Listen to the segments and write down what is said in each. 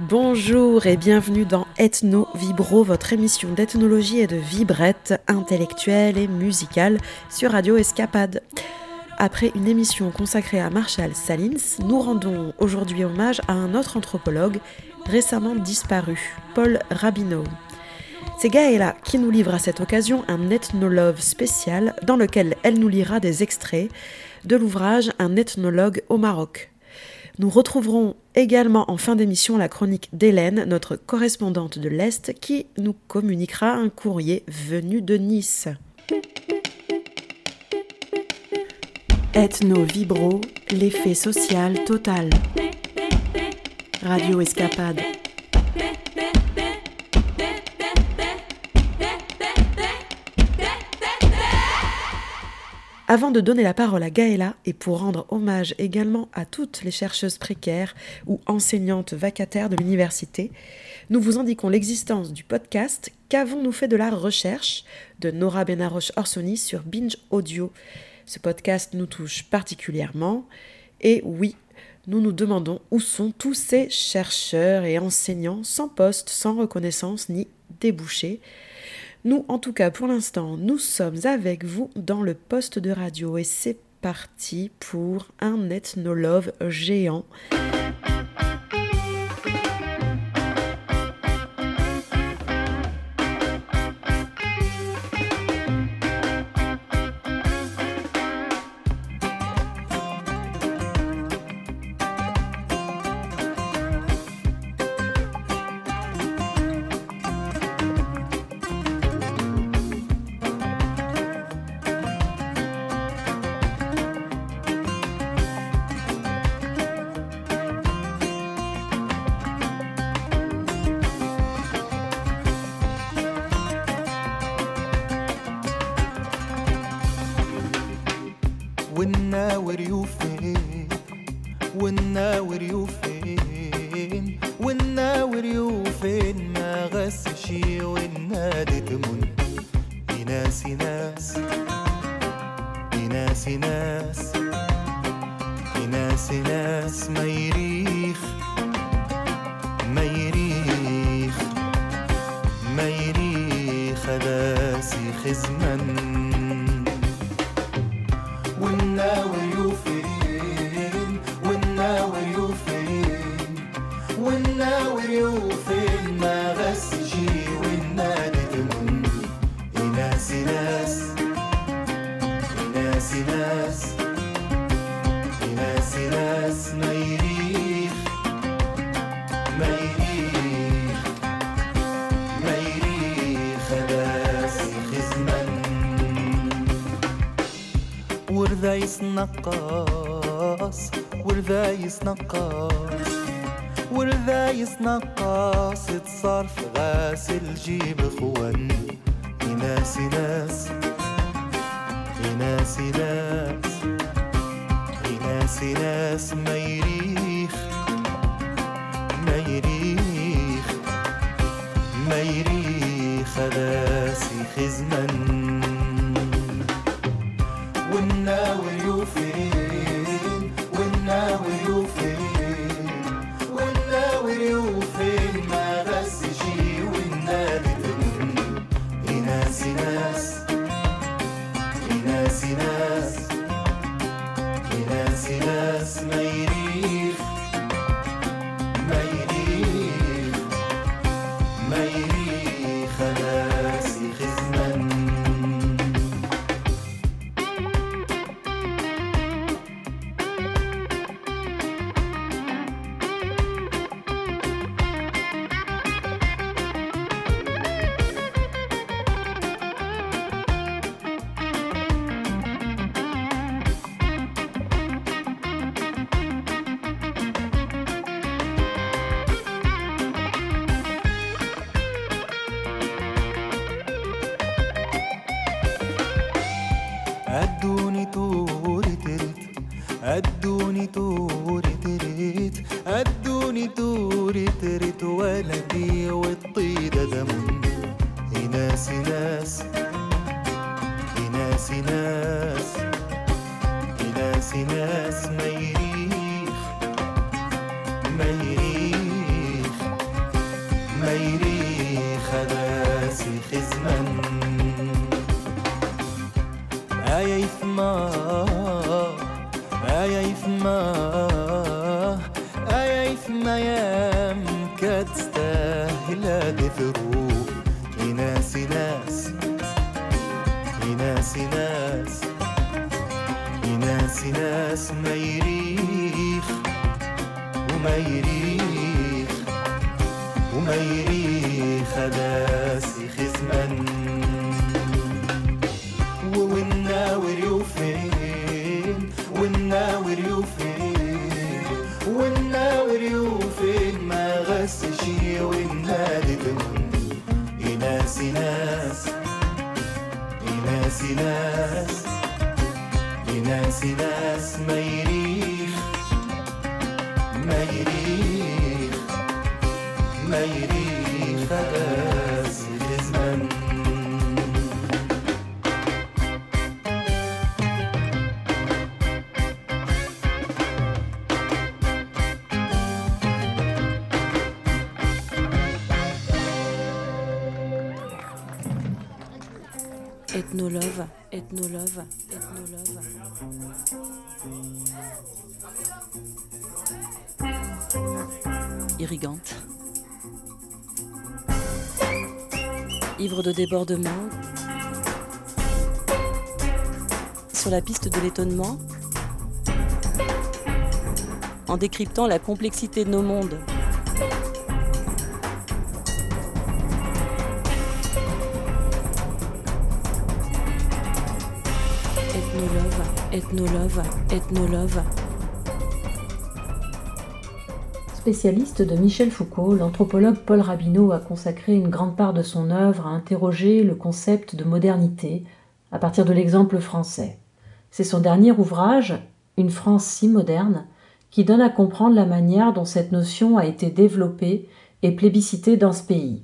Bonjour et bienvenue dans Ethno Vibro, votre émission d'ethnologie et de vibrette intellectuelle et musicale sur Radio Escapade. Après une émission consacrée à Marshall Salins, nous rendons aujourd'hui hommage à un autre anthropologue récemment disparu, Paul Rabineau. C'est Gaëla qui nous livre à cette occasion un ethnolove spécial dans lequel elle nous lira des extraits de l'ouvrage Un ethnologue au Maroc. Nous retrouverons également en fin d'émission la chronique d'Hélène, notre correspondante de l'Est, qui nous communiquera un courrier venu de Nice. Ethno Vibro, l'effet social total. Radio Escapade. Avant de donner la parole à Gaëla et pour rendre hommage également à toutes les chercheuses précaires ou enseignantes vacataires de l'université, nous vous indiquons l'existence du podcast Qu'avons-nous fait de la recherche de Nora Benaroche Orsoni sur Binge Audio. Ce podcast nous touche particulièrement et oui, nous nous demandons où sont tous ces chercheurs et enseignants sans poste, sans reconnaissance ni débouchés nous, en tout cas, pour l'instant, nous sommes avec vous dans le poste de radio et c'est parti pour un ethnolove géant. والناوي يوفين والناوي يوفين. وما يريخ وما يريخ داسي débordement. Sur la piste de l'étonnement. En décryptant la complexité de nos mondes. Ethnolove, ethnolove, ethnolove. Spécialiste de Michel Foucault, l'anthropologue Paul Rabineau a consacré une grande part de son œuvre à interroger le concept de modernité à partir de l'exemple français. C'est son dernier ouvrage, Une France si moderne, qui donne à comprendre la manière dont cette notion a été développée et plébiscitée dans ce pays.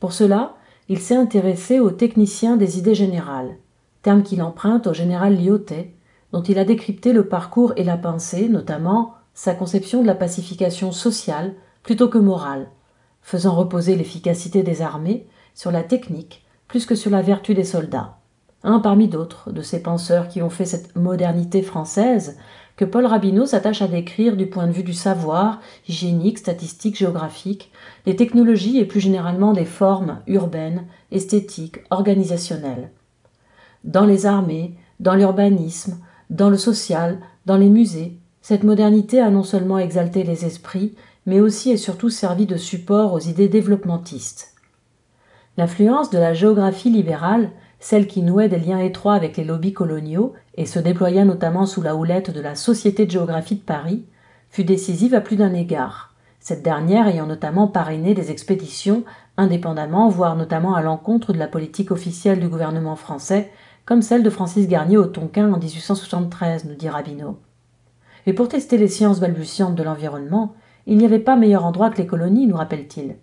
Pour cela, il s'est intéressé aux techniciens des idées générales, terme qu'il emprunte au général Lyotet, dont il a décrypté le parcours et la pensée, notamment sa conception de la pacification sociale plutôt que morale, faisant reposer l'efficacité des armées sur la technique plus que sur la vertu des soldats. Un parmi d'autres de ces penseurs qui ont fait cette modernité française que Paul Rabineau s'attache à décrire du point de vue du savoir, hygiénique, statistique, géographique, des technologies et plus généralement des formes urbaines, esthétiques, organisationnelles. Dans les armées, dans l'urbanisme, dans le social, dans les musées, cette modernité a non seulement exalté les esprits, mais aussi et surtout servi de support aux idées développementistes. L'influence de la géographie libérale, celle qui nouait des liens étroits avec les lobbies coloniaux et se déploya notamment sous la houlette de la Société de géographie de Paris, fut décisive à plus d'un égard, cette dernière ayant notamment parrainé des expéditions indépendamment, voire notamment à l'encontre de la politique officielle du gouvernement français, comme celle de Francis Garnier au Tonkin en 1873, nous dit Rabineau. Et pour tester les sciences balbutiantes de l'environnement, il n'y avait pas meilleur endroit que les colonies, nous rappelle-t-il.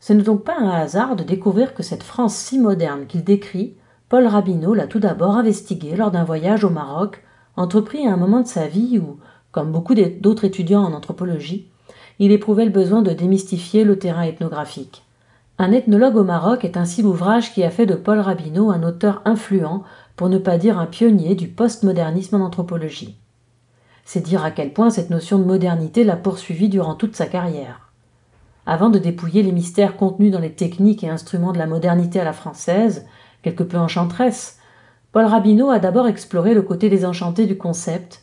Ce n'est donc pas un hasard de découvrir que cette France si moderne qu'il décrit, Paul Rabineau l'a tout d'abord investiguée lors d'un voyage au Maroc, entrepris à un moment de sa vie où, comme beaucoup d'autres étudiants en anthropologie, il éprouvait le besoin de démystifier le terrain ethnographique. Un ethnologue au Maroc est ainsi l'ouvrage qui a fait de Paul Rabineau un auteur influent, pour ne pas dire un pionnier du postmodernisme en anthropologie. C'est dire à quel point cette notion de modernité l'a poursuivi durant toute sa carrière. Avant de dépouiller les mystères contenus dans les techniques et instruments de la modernité à la française, quelque peu enchanteresse, Paul Rabineau a d'abord exploré le côté désenchanté du concept.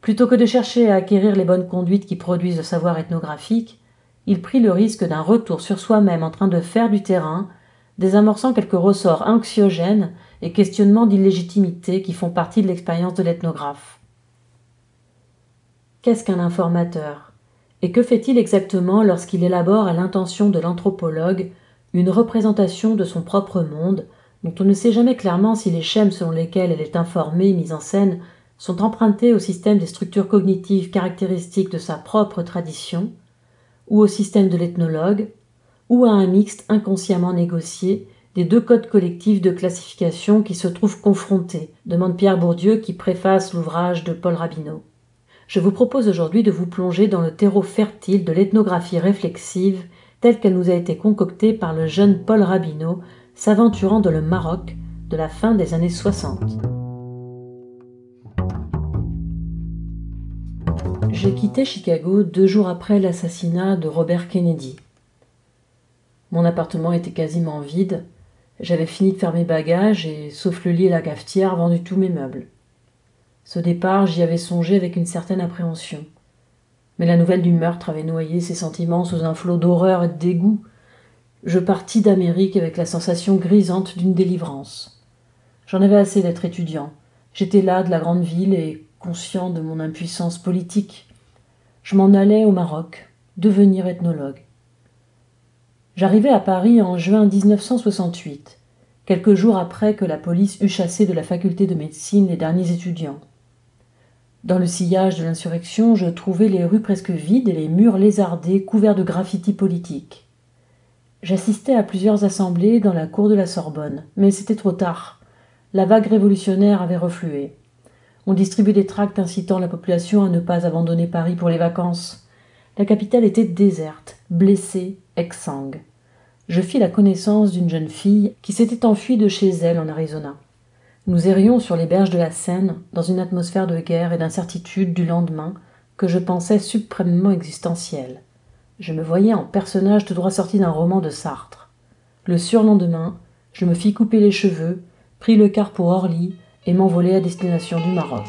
Plutôt que de chercher à acquérir les bonnes conduites qui produisent le savoir ethnographique, il prit le risque d'un retour sur soi-même en train de faire du terrain, désamorçant quelques ressorts anxiogènes et questionnements d'illégitimité qui font partie de l'expérience de l'ethnographe. Qu'est-ce qu'un informateur? Et que fait-il exactement lorsqu'il élabore à l'intention de l'anthropologue une représentation de son propre monde, dont on ne sait jamais clairement si les schèmes selon lesquels elle est informée mise en scène sont empruntés au système des structures cognitives caractéristiques de sa propre tradition, ou au système de l'ethnologue, ou à un mixte inconsciemment négocié des deux codes collectifs de classification qui se trouvent confrontés, demande Pierre Bourdieu qui préface l'ouvrage de Paul Rabineau. Je vous propose aujourd'hui de vous plonger dans le terreau fertile de l'ethnographie réflexive telle qu'elle nous a été concoctée par le jeune Paul Rabineau, s'aventurant dans le Maroc de la fin des années 60. J'ai quitté Chicago deux jours après l'assassinat de Robert Kennedy. Mon appartement était quasiment vide. J'avais fini de faire mes bagages et, sauf le lit et la cafetière, vendu tous mes meubles. Ce départ, j'y avais songé avec une certaine appréhension. Mais la nouvelle du meurtre avait noyé ses sentiments sous un flot d'horreur et de dégoût. Je partis d'Amérique avec la sensation grisante d'une délivrance. J'en avais assez d'être étudiant. J'étais là de la grande ville et conscient de mon impuissance politique. Je m'en allais au Maroc, devenir ethnologue. J'arrivai à Paris en juin 1968, quelques jours après que la police eut chassé de la faculté de médecine les derniers étudiants. Dans le sillage de l'insurrection, je trouvai les rues presque vides et les murs lézardés couverts de graffitis politiques. J'assistais à plusieurs assemblées dans la cour de la Sorbonne, mais c'était trop tard. La vague révolutionnaire avait reflué. On distribuait des tracts incitant la population à ne pas abandonner Paris pour les vacances. La capitale était déserte, blessée, exsangue. Je fis la connaissance d'une jeune fille qui s'était enfuie de chez elle en Arizona. Nous errions sur les berges de la Seine, dans une atmosphère de guerre et d'incertitude du lendemain que je pensais suprêmement existentielle. Je me voyais en personnage tout droit sorti d'un roman de Sartre. Le surlendemain, je me fis couper les cheveux, pris le car pour Orly et m'envolai à destination du Maroc.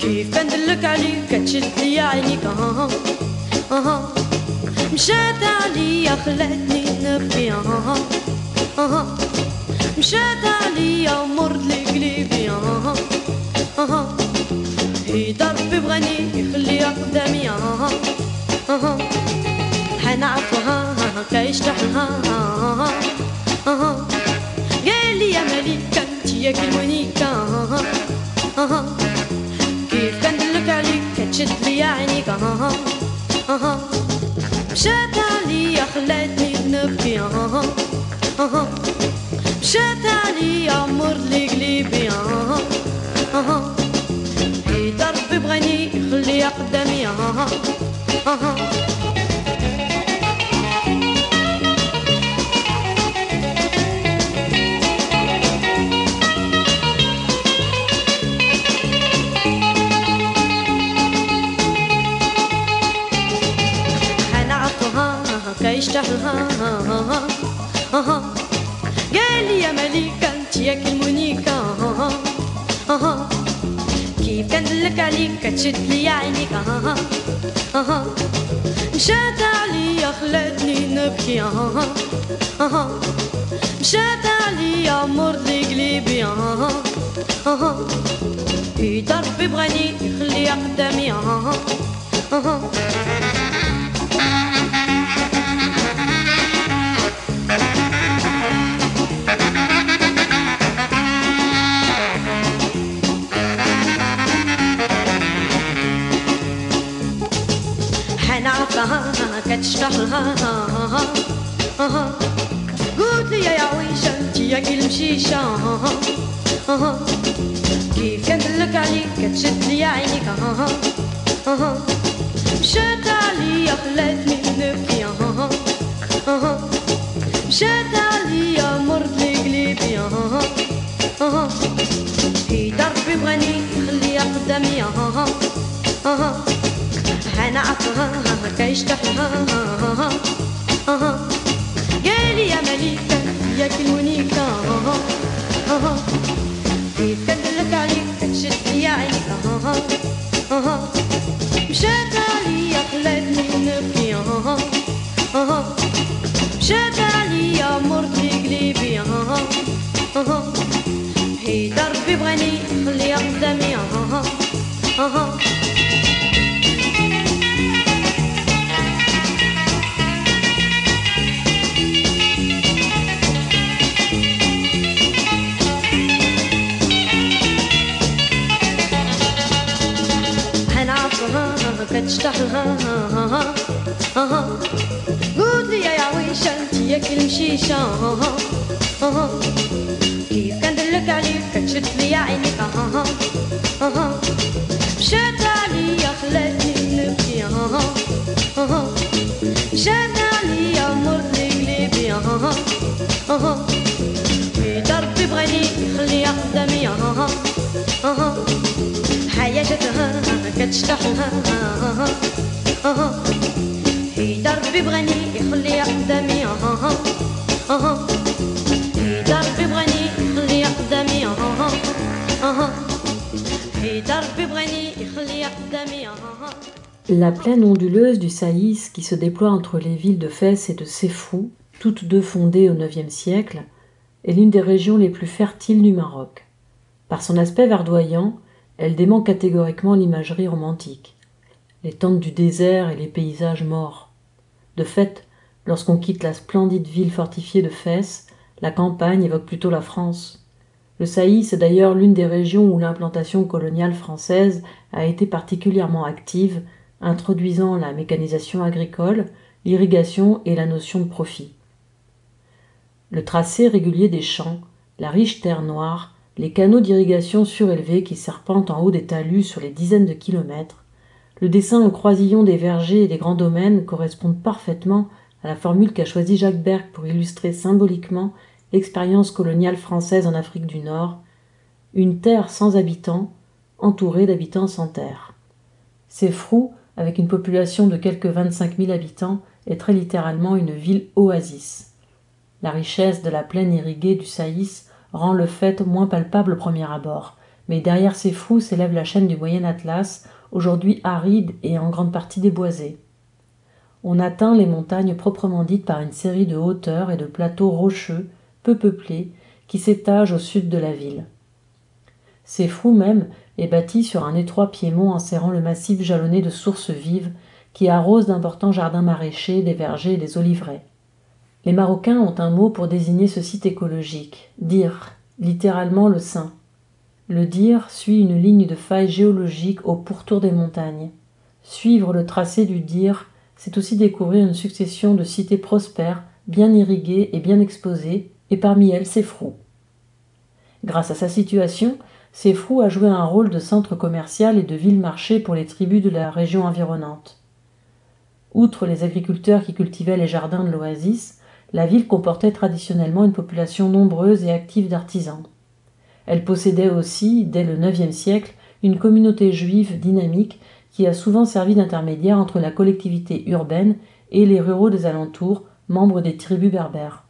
كيف ندلك عليك كتشد ليا عينيك أها أها. مشات عليا خلاتني نبي أها أها. مشات عليا ومرد لي قليبي أها أها. هيدا ربي بغاني يخليها قدامي أها أها. حنعرفها كايش تحلها أها أها. قال لي يا مليكة انتي يا كلمونيكا أها أها. شد لي عينيك أها أها مشات عليا خلاتني بنبكي أها أها مشات عليا عمر لي قليبي أها أها بقيت ربي بغني خليها قدامي أها أها عينيك تشد لي عينيك. أها أها مشات عليا خلتني نبكي. أها أها مشات عليا مرض قلبي أها أها ايد ربي بغني يخلي قدامي أها أها. قلت لي يا عويشة انت يا كل مشيشة كيف كندلك عليك كتشد لي عينيك مشات عليا خلاتني نبكي مشات عليا مرض لي قلبي في ضرب بغني يخليها قدامي أنا عطها كيشتحها أها قالي يا مليكة يا كلونيكة أها أها كيف كدلك عليك شد يا عينيك أها مشات عليا خلاتني نبكي أها مشات عليا مرتي قليبي أها أها أها قول لي يا عويشة انت ياك المشيشة أها أها كيف كندلك عليك كتشد ليا عينيك أها أها مشات عليا خلاتني نبكي أها أها مشات عليا مرضي قلبي أها أها بيت ربي بغاني يخليها قدامي أها أها حياة جاتها كتشتاح أها أها دربي بغاني يخليها قدامي في دربي بغاني يخليها قدامي في دربي بغاني يخليها قدامي La plaine onduleuse du Saïs qui se déploie entre les villes de Fès et de Séfou, toutes deux fondées au IXe siècle, est l'une des régions les plus fertiles du Maroc. Par son aspect verdoyant, elle dément catégoriquement l'imagerie romantique, les tentes du désert et les paysages morts. De fait, lorsqu'on quitte la splendide ville fortifiée de Fès, la campagne évoque plutôt la France. Le Saïs est d'ailleurs l'une des régions où l'implantation coloniale française a été particulièrement active introduisant la mécanisation agricole, l'irrigation et la notion de profit. Le tracé régulier des champs, la riche terre noire, les canaux d'irrigation surélevés qui serpentent en haut des talus sur les dizaines de kilomètres, le dessin au croisillon des vergers et des grands domaines correspondent parfaitement à la formule qu'a choisie Jacques Berg pour illustrer symboliquement l'expérience coloniale française en Afrique du Nord, une terre sans habitants, entourée d'habitants sans terre. Ces frous avec une population de quelques 25 000 habitants, est très littéralement une ville oasis. La richesse de la plaine irriguée du Saïs rend le fait moins palpable au premier abord, mais derrière ces fous s'élève la chaîne du Moyen Atlas, aujourd'hui aride et en grande partie déboisée. On atteint les montagnes proprement dites par une série de hauteurs et de plateaux rocheux, peu peuplés, qui s'étagent au sud de la ville. Ces fous même est bâti sur un étroit piémont enserrant le massif jalonné de sources vives qui arrosent d'importants jardins maraîchers, des vergers et des oliveraies. Les Marocains ont un mot pour désigner ce site écologique, dire, littéralement le sein. Le dire suit une ligne de faille géologique au pourtour des montagnes. Suivre le tracé du dire, c'est aussi découvrir une succession de cités prospères, bien irriguées et bien exposées, et parmi elles ces frous. Grâce à sa situation, Séfrou a joué un rôle de centre commercial et de ville-marché pour les tribus de la région environnante. Outre les agriculteurs qui cultivaient les jardins de l'oasis, la ville comportait traditionnellement une population nombreuse et active d'artisans. Elle possédait aussi, dès le IXe siècle, une communauté juive dynamique qui a souvent servi d'intermédiaire entre la collectivité urbaine et les ruraux des alentours, membres des tribus berbères.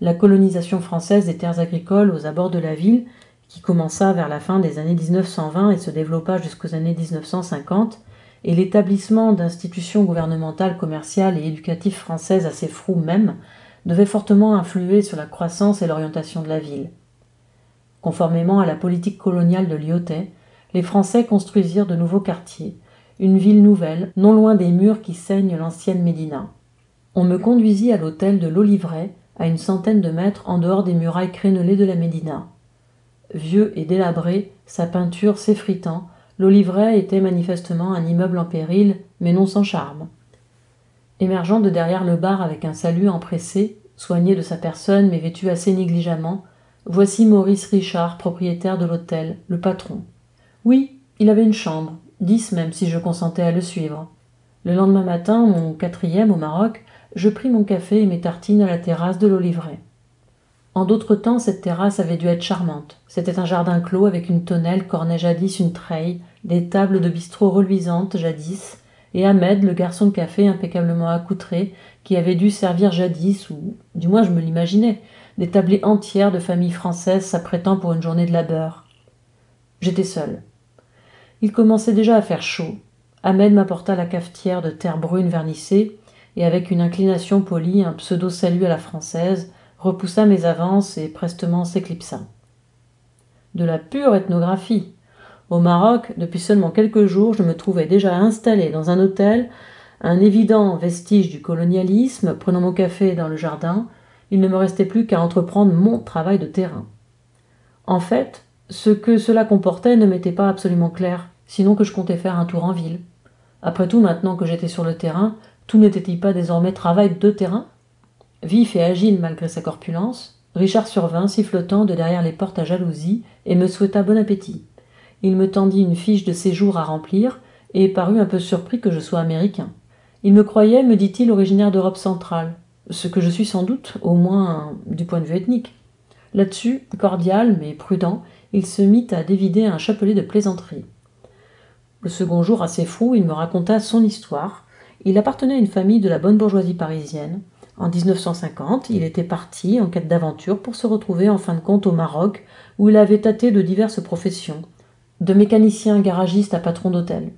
La colonisation française des terres agricoles aux abords de la ville qui commença vers la fin des années 1920 et se développa jusqu'aux années 1950, et l'établissement d'institutions gouvernementales, commerciales et éducatives françaises assez froues même, devait fortement influer sur la croissance et l'orientation de la ville. Conformément à la politique coloniale de Lyotet, les Français construisirent de nouveaux quartiers, une ville nouvelle, non loin des murs qui ceignent l'ancienne Médina. On me conduisit à l'hôtel de l'Olivret, à une centaine de mètres en dehors des murailles crénelées de la Médina. Vieux et délabré, sa peinture s'effritant, l'Olivret était manifestement un immeuble en péril, mais non sans charme. Émergeant de derrière le bar avec un salut empressé, soigné de sa personne mais vêtu assez négligemment, voici Maurice Richard, propriétaire de l'hôtel, le patron. Oui, il avait une chambre, dix même si je consentais à le suivre. Le lendemain matin, mon quatrième au Maroc, je pris mon café et mes tartines à la terrasse de l'Olivret. En d'autres temps, cette terrasse avait dû être charmante. C'était un jardin clos avec une tonnelle qu'ornait jadis une treille, des tables de bistrot reluisantes jadis, et Ahmed, le garçon de café impeccablement accoutré, qui avait dû servir jadis, ou du moins je me l'imaginais, des tablées entières de familles françaises s'apprêtant pour une journée de labeur. J'étais seul. Il commençait déjà à faire chaud. Ahmed m'apporta la cafetière de terre brune vernissée, et avec une inclination polie, un pseudo-salut à la française, repoussa mes avances et prestement s'éclipsa. De la pure ethnographie. Au Maroc, depuis seulement quelques jours, je me trouvais déjà installé dans un hôtel, un évident vestige du colonialisme, prenant mon café dans le jardin, il ne me restait plus qu'à entreprendre mon travail de terrain. En fait, ce que cela comportait ne m'était pas absolument clair, sinon que je comptais faire un tour en ville. Après tout, maintenant que j'étais sur le terrain, tout n'était-il pas désormais travail de terrain? Vif et agile malgré sa corpulence, Richard survint sifflotant de derrière les portes à jalousie et me souhaita bon appétit. Il me tendit une fiche de séjour à remplir et parut un peu surpris que je sois américain. Il me croyait, me dit-il, originaire d'Europe centrale, ce que je suis sans doute, au moins du point de vue ethnique. Là-dessus, cordial mais prudent, il se mit à dévider un chapelet de plaisanteries. Le second jour, assez fou, il me raconta son histoire. Il appartenait à une famille de la bonne bourgeoisie parisienne. En 1950, il était parti en quête d'aventure pour se retrouver en fin de compte au Maroc, où il avait tâté de diverses professions, de mécanicien garagiste à patron d'hôtel.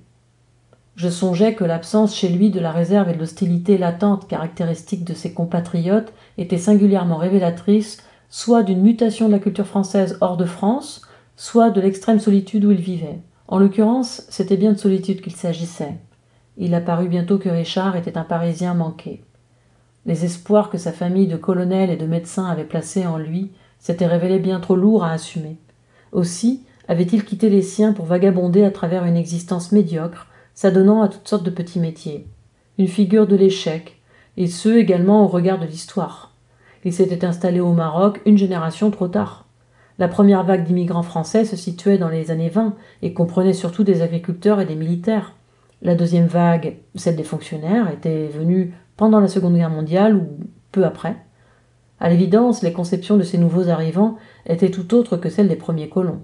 Je songeais que l'absence chez lui de la réserve et de l'hostilité latente caractéristique de ses compatriotes était singulièrement révélatrice soit d'une mutation de la culture française hors de France, soit de l'extrême solitude où il vivait. En l'occurrence, c'était bien de solitude qu'il s'agissait. Il apparut bientôt que Richard était un Parisien manqué. Les espoirs que sa famille de colonels et de médecins avait placés en lui s'étaient révélés bien trop lourds à assumer. Aussi avait-il quitté les siens pour vagabonder à travers une existence médiocre, s'adonnant à toutes sortes de petits métiers. Une figure de l'échec, et ce également au regard de l'histoire. Il s'était installé au Maroc une génération trop tard. La première vague d'immigrants français se situait dans les années 20 et comprenait surtout des agriculteurs et des militaires. La deuxième vague, celle des fonctionnaires, était venue pendant la Seconde Guerre mondiale ou peu après. À l'évidence, les conceptions de ces nouveaux arrivants étaient tout autres que celles des premiers colons.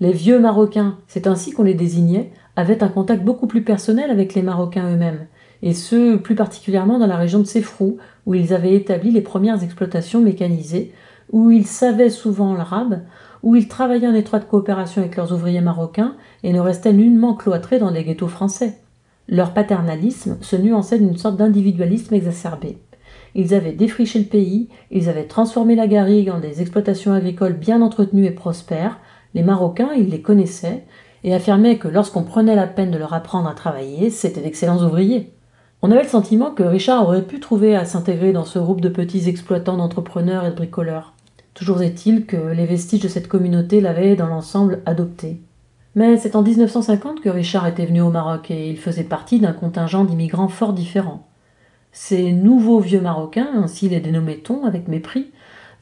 Les vieux Marocains, c'est ainsi qu'on les désignait, avaient un contact beaucoup plus personnel avec les Marocains eux-mêmes, et ce plus particulièrement dans la région de Sefrou, où ils avaient établi les premières exploitations mécanisées, où ils savaient souvent l'arabe, où ils travaillaient en étroite coopération avec leurs ouvriers marocains et ne restaient nullement cloîtrés dans les ghettos français. Leur paternalisme se nuançait d'une sorte d'individualisme exacerbé. Ils avaient défriché le pays, ils avaient transformé la garrigue en des exploitations agricoles bien entretenues et prospères. Les Marocains, ils les connaissaient et affirmaient que lorsqu'on prenait la peine de leur apprendre à travailler, c'étaient d'excellents ouvriers. On avait le sentiment que Richard aurait pu trouver à s'intégrer dans ce groupe de petits exploitants d'entrepreneurs et de bricoleurs. Toujours est-il que les vestiges de cette communauté l'avaient dans l'ensemble adopté. Mais c'est en 1950 que Richard était venu au Maroc et il faisait partie d'un contingent d'immigrants fort différents. Ces nouveaux vieux Marocains, ainsi les dénommait-on avec mépris,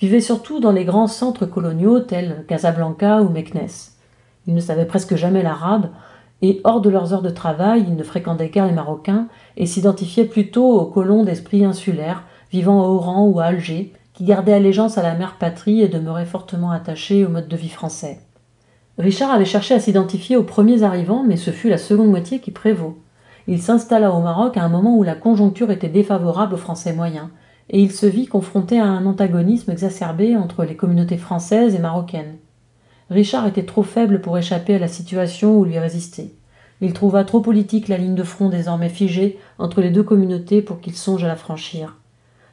vivaient surtout dans les grands centres coloniaux tels Casablanca ou Meknès. Ils ne savaient presque jamais l'arabe, et hors de leurs heures de travail, ils ne fréquentaient guère les Marocains et s'identifiaient plutôt aux colons d'esprit insulaires, vivant à Oran ou à Alger, qui gardaient allégeance à la mère patrie et demeuraient fortement attachés au mode de vie français. Richard avait cherché à s'identifier aux premiers arrivants, mais ce fut la seconde moitié qui prévaut. Il s'installa au Maroc à un moment où la conjoncture était défavorable aux Français moyens, et il se vit confronté à un antagonisme exacerbé entre les communautés françaises et marocaines. Richard était trop faible pour échapper à la situation ou lui résister. Il trouva trop politique la ligne de front désormais figée entre les deux communautés pour qu'il songe à la franchir.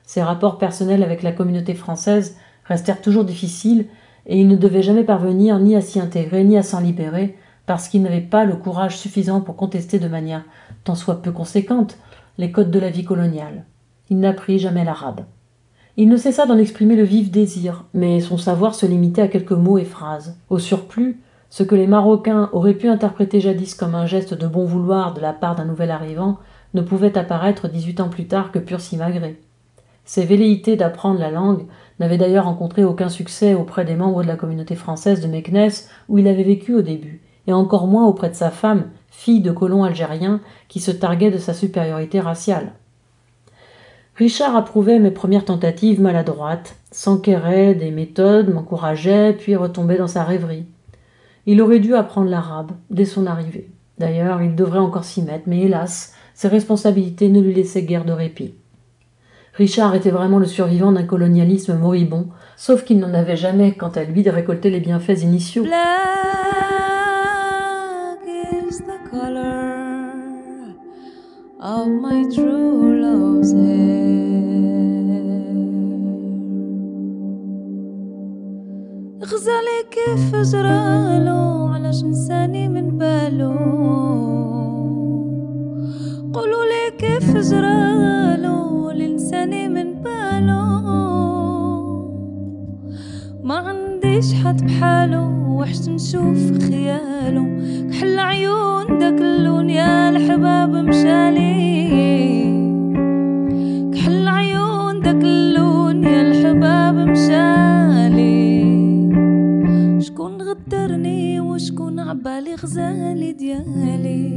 Ses rapports personnels avec la communauté française restèrent toujours difficiles et il ne devait jamais parvenir ni à s'y intégrer ni à s'en libérer parce qu'il n'avait pas le courage suffisant pour contester de manière tant soit peu conséquente les codes de la vie coloniale. Il n'apprit jamais l'arabe. Il ne cessa d'en exprimer le vif désir, mais son savoir se limitait à quelques mots et phrases. Au surplus, ce que les Marocains auraient pu interpréter jadis comme un geste de bon vouloir de la part d'un nouvel arrivant ne pouvait apparaître dix-huit ans plus tard que pur simagrée. Ses velléités d'apprendre la langue n'avaient d'ailleurs rencontré aucun succès auprès des membres de la communauté française de Meknès où il avait vécu au début, et encore moins auprès de sa femme, fille de colons algériens, qui se targuait de sa supériorité raciale. Richard approuvait mes premières tentatives maladroites, s'enquérait des méthodes, m'encourageait, puis retombait dans sa rêverie. Il aurait dû apprendre l'arabe dès son arrivée. D'ailleurs, il devrait encore s'y mettre, mais hélas, ses responsabilités ne lui laissaient guère de répit. Richard était vraiment le survivant d'un colonialisme moribond, sauf qu'il n'en avait jamais, quant à lui, de récolter les bienfaits initiaux. Of my true love's hair. غزالي كيف جرالو علاش نساني من بالو قولوا لي كيف جرالو لنساني من بالو ما عايش حد بحالو وحش نشوف خيالو كحل عيون داك اللون يا الحباب مشالي. كحل عيون داك اللون يا الحباب مشالي. شكون غدرني وشكون عبالي غزالي ديالي؟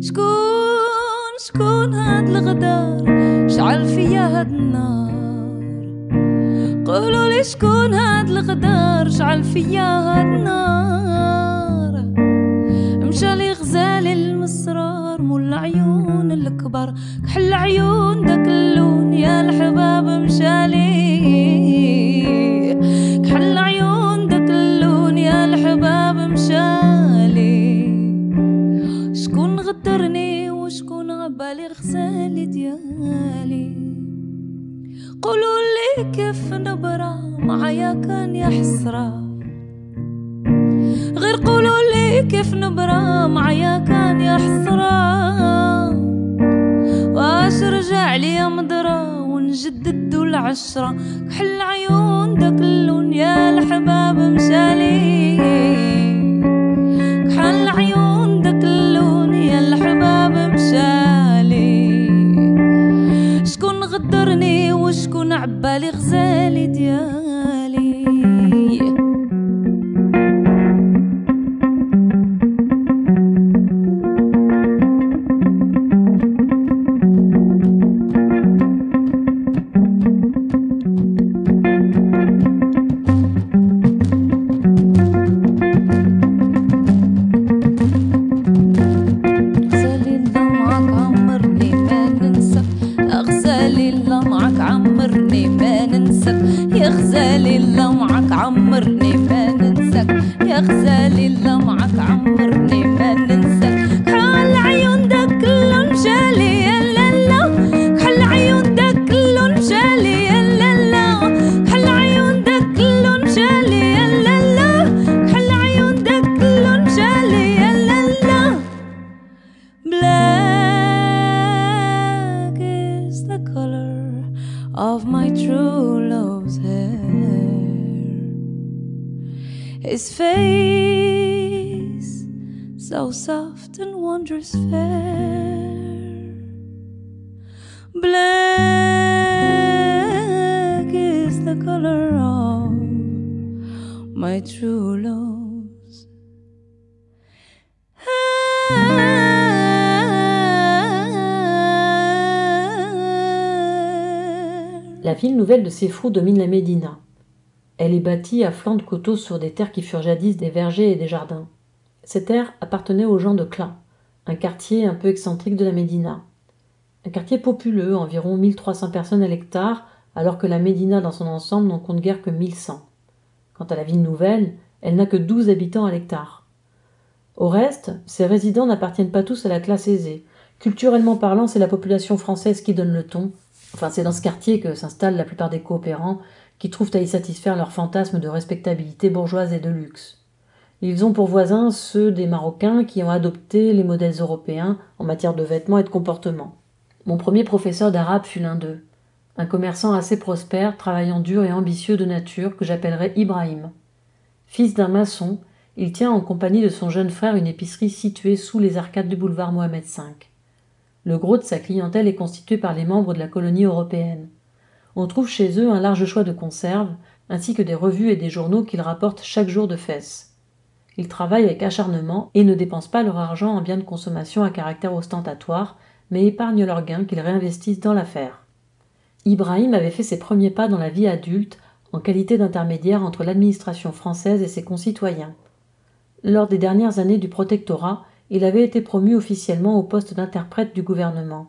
شكون شكون هاد الغدار؟ شعل فيا هاد النار؟ قولوا لي شكون هاد الغدار؟ شعل فيا هاد النار. مشى لي غزالي المسرار مول عيون الكبار. كحل عيون داك اللون يا الحباب مشالي كحل نبرى معايا كان يا حسرة. غير قولوا لي كيف نبرى معايا كان يا حسرة. واش رجع لي مدرة ونجدد العشرة. كحل عيون داك اللون يا الحباب مشالي. وشكون عبالي غزالي His face, so soft and wondrous fair. Black is the color of my true love's hair. La ville nouvelle de Séfrou domine la Médina. Elle est bâtie à flanc de coteaux sur des terres qui furent jadis des vergers et des jardins. Ces terres appartenaient aux gens de Cla, un quartier un peu excentrique de la Médina. Un quartier populeux, environ 1300 personnes à l'hectare, alors que la Médina dans son ensemble n'en compte guère que 1100. Quant à la ville nouvelle, elle n'a que 12 habitants à l'hectare. Au reste, ses résidents n'appartiennent pas tous à la classe aisée. Culturellement parlant, c'est la population française qui donne le ton. Enfin, c'est dans ce quartier que s'installent la plupart des coopérants qui trouvent à y satisfaire leur fantasme de respectabilité bourgeoise et de luxe. Ils ont pour voisins ceux des Marocains qui ont adopté les modèles européens en matière de vêtements et de comportement. Mon premier professeur d'arabe fut l'un d'eux, un commerçant assez prospère, travaillant dur et ambitieux de nature que j'appellerais Ibrahim. Fils d'un maçon, il tient en compagnie de son jeune frère une épicerie située sous les arcades du boulevard Mohamed V. Le gros de sa clientèle est constitué par les membres de la colonie européenne. On trouve chez eux un large choix de conserves, ainsi que des revues et des journaux qu'ils rapportent chaque jour de fesses. Ils travaillent avec acharnement et ne dépensent pas leur argent en biens de consommation à caractère ostentatoire, mais épargnent leurs gains qu'ils réinvestissent dans l'affaire. Ibrahim avait fait ses premiers pas dans la vie adulte en qualité d'intermédiaire entre l'administration française et ses concitoyens. Lors des dernières années du protectorat, il avait été promu officiellement au poste d'interprète du gouvernement.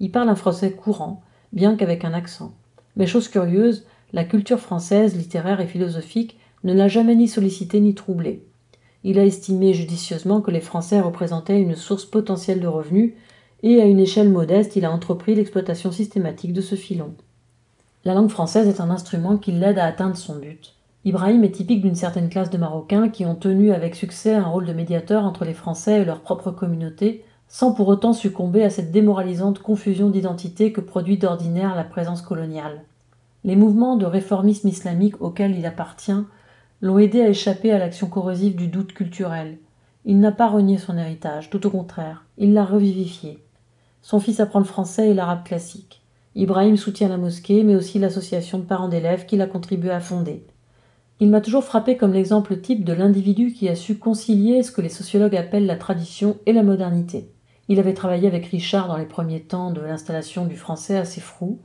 Il parle un français courant, bien qu'avec un accent. Mais chose curieuse, la culture française, littéraire et philosophique, ne l'a jamais ni sollicité ni troublé. Il a estimé judicieusement que les Français représentaient une source potentielle de revenus, et à une échelle modeste, il a entrepris l'exploitation systématique de ce filon. La langue française est un instrument qui l'aide à atteindre son but. Ibrahim est typique d'une certaine classe de Marocains qui ont tenu avec succès un rôle de médiateur entre les Français et leur propre communauté, sans pour autant succomber à cette démoralisante confusion d'identité que produit d'ordinaire la présence coloniale. Les mouvements de réformisme islamique auxquels il appartient l'ont aidé à échapper à l'action corrosive du doute culturel. Il n'a pas renié son héritage, tout au contraire, il l'a revivifié. Son fils apprend le français et l'arabe classique. Ibrahim soutient la mosquée, mais aussi l'association de parents d'élèves qu'il a contribué à fonder. Il m'a toujours frappé comme l'exemple type de l'individu qui a su concilier ce que les sociologues appellent la tradition et la modernité. Il avait travaillé avec Richard dans les premiers temps de l'installation du français à Sefrou.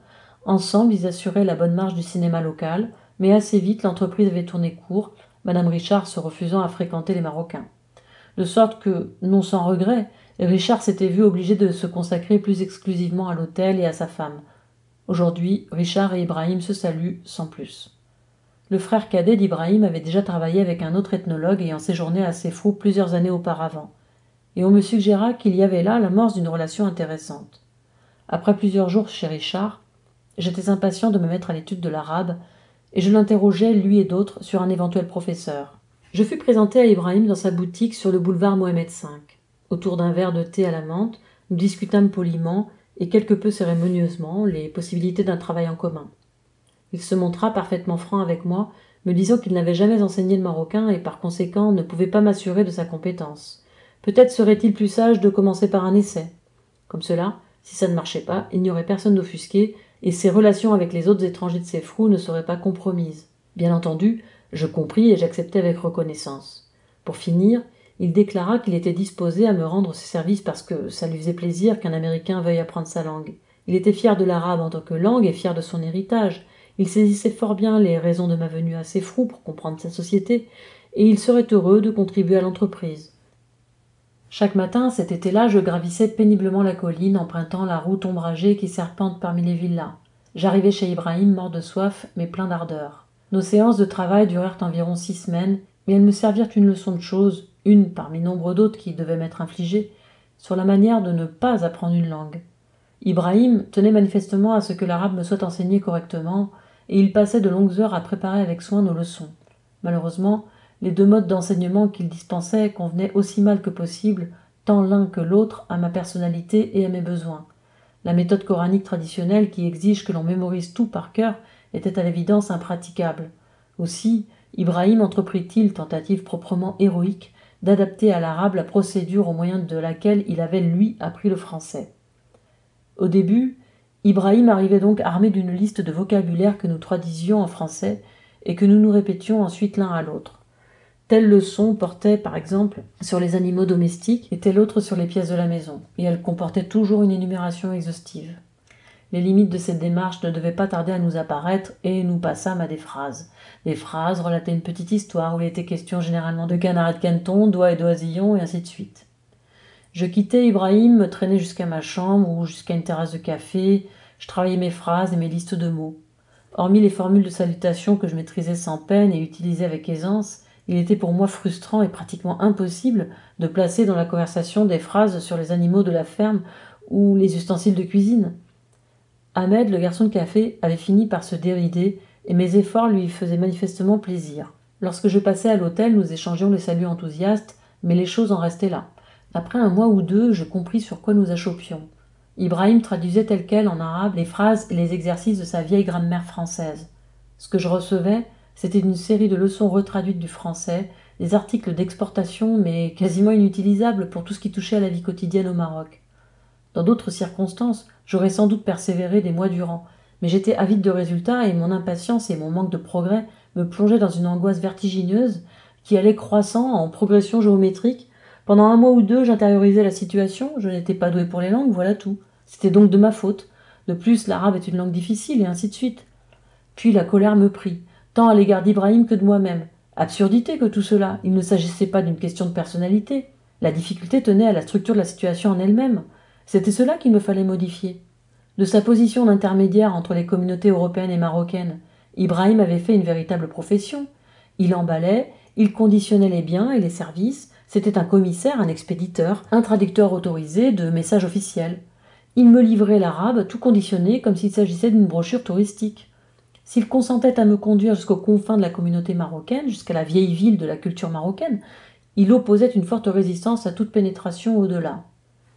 Ensemble, ils assuraient la bonne marche du cinéma local, mais assez vite l'entreprise avait tourné court, Madame Richard se refusant à fréquenter les Marocains. De sorte que, non sans regret, Richard s'était vu obligé de se consacrer plus exclusivement à l'hôtel et à sa femme. Aujourd'hui, Richard et Ibrahim se saluent sans plus. Le frère cadet d'Ibrahim avait déjà travaillé avec un autre ethnologue ayant séjourné à Sefrou plusieurs années auparavant, et on me suggéra qu'il y avait là l'amorce d'une relation intéressante. Après plusieurs jours chez Richard, j'étais impatient de me mettre à l'étude de l'arabe, et je l'interrogeais, lui et d'autres, sur un éventuel professeur. Je fus présenté à Ibrahim dans sa boutique sur le boulevard Mohamed V. Autour d'un verre de thé à la menthe, nous discutâmes poliment et quelque peu cérémonieusement les possibilités d'un travail en commun. Il se montra parfaitement franc avec moi, me disant qu'il n'avait jamais enseigné le marocain et par conséquent ne pouvait pas m'assurer de sa compétence. Peut-être serait-il plus sage de commencer par un essai. Comme cela, si ça ne marchait pas, il n'y aurait personne d'offusqué et ses relations avec les autres étrangers de ses frous ne seraient pas compromises. Bien entendu, je compris et j'acceptai avec reconnaissance. Pour finir, il déclara qu'il était disposé à me rendre ses services parce que ça lui faisait plaisir qu'un Américain veuille apprendre sa langue. Il était fier de l'arabe en tant que langue et fier de son héritage. Il saisissait fort bien les raisons de ma venue à ses frous pour comprendre sa société, et il serait heureux de contribuer à l'entreprise. Chaque matin, cet été-là, je gravissais péniblement la colline, empruntant la route ombragée qui serpente parmi les villas. J'arrivais chez Ibrahim, mort de soif, mais plein d'ardeur. Nos séances de travail durèrent environ six semaines, mais elles me servirent une leçon de choses, une parmi nombre d'autres qui devaient m'être infligées, sur la manière de ne pas apprendre une langue. Ibrahim tenait manifestement à ce que l'arabe me soit enseigné correctement, et il passait de longues heures à préparer avec soin nos leçons. Malheureusement, les deux modes d'enseignement qu'il dispensait convenaient aussi mal que possible, tant l'un que l'autre, à ma personnalité et à mes besoins. La méthode coranique traditionnelle qui exige que l'on mémorise tout par cœur était à l'évidence impraticable. Aussi, Ibrahim entreprit-il, tentative proprement héroïque, d'adapter à l'arabe la procédure au moyen de laquelle il avait lui appris le français. Au début, Ibrahim arrivait donc armé d'une liste de vocabulaire que nous traduisions en français et que nous nous répétions ensuite l'un à l'autre. Telle leçon portait, par exemple, sur les animaux domestiques et telle autre sur les pièces de la maison, et elle comportait toujours une énumération exhaustive. Les limites de cette démarche ne devaient pas tarder à nous apparaître, et nous passâmes à des phrases. Des phrases relataient une petite histoire où il était question généralement de canard et de caneton, d'oie et d'oisillon, et ainsi de suite. Je quittais Ibrahim, me traînais jusqu'à ma chambre ou jusqu'à une terrasse de café, je travaillais mes phrases et mes listes de mots. Hormis les formules de salutation que je maîtrisais sans peine et utilisais avec aisance, il était pour moi frustrant et pratiquement impossible de placer dans la conversation des phrases sur les animaux de la ferme ou les ustensiles de cuisine. Ahmed, le garçon de café, avait fini par se dérider, et mes efforts lui faisaient manifestement plaisir. Lorsque je passais à l'hôtel, nous échangions les saluts enthousiastes, mais les choses en restaient là. Après un mois ou deux, je compris sur quoi nous achopions. Ibrahim traduisait tel quel en arabe les phrases et les exercices de sa vieille grammaire française. Ce que je recevais, c'était une série de leçons retraduites du français, des articles d'exportation, mais quasiment inutilisables pour tout ce qui touchait à la vie quotidienne au Maroc. Dans d'autres circonstances, j'aurais sans doute persévéré des mois durant, mais j'étais avide de résultats et mon impatience et mon manque de progrès me plongeaient dans une angoisse vertigineuse qui allait croissant en progression géométrique. Pendant un mois ou deux, j'intériorisais la situation, je n'étais pas doué pour les langues, voilà tout. C'était donc de ma faute. De plus, l'arabe est une langue difficile, et ainsi de suite. Puis la colère me prit tant à l'égard d'Ibrahim que de moi-même. Absurdité que tout cela. Il ne s'agissait pas d'une question de personnalité. La difficulté tenait à la structure de la situation en elle-même. C'était cela qu'il me fallait modifier. De sa position d'intermédiaire entre les communautés européennes et marocaines, Ibrahim avait fait une véritable profession. Il emballait, il conditionnait les biens et les services, c'était un commissaire, un expéditeur, un traducteur autorisé de messages officiels. Il me livrait l'arabe tout conditionné comme s'il s'agissait d'une brochure touristique. S'il consentait à me conduire jusqu'aux confins de la communauté marocaine, jusqu'à la vieille ville de la culture marocaine, il opposait une forte résistance à toute pénétration au-delà.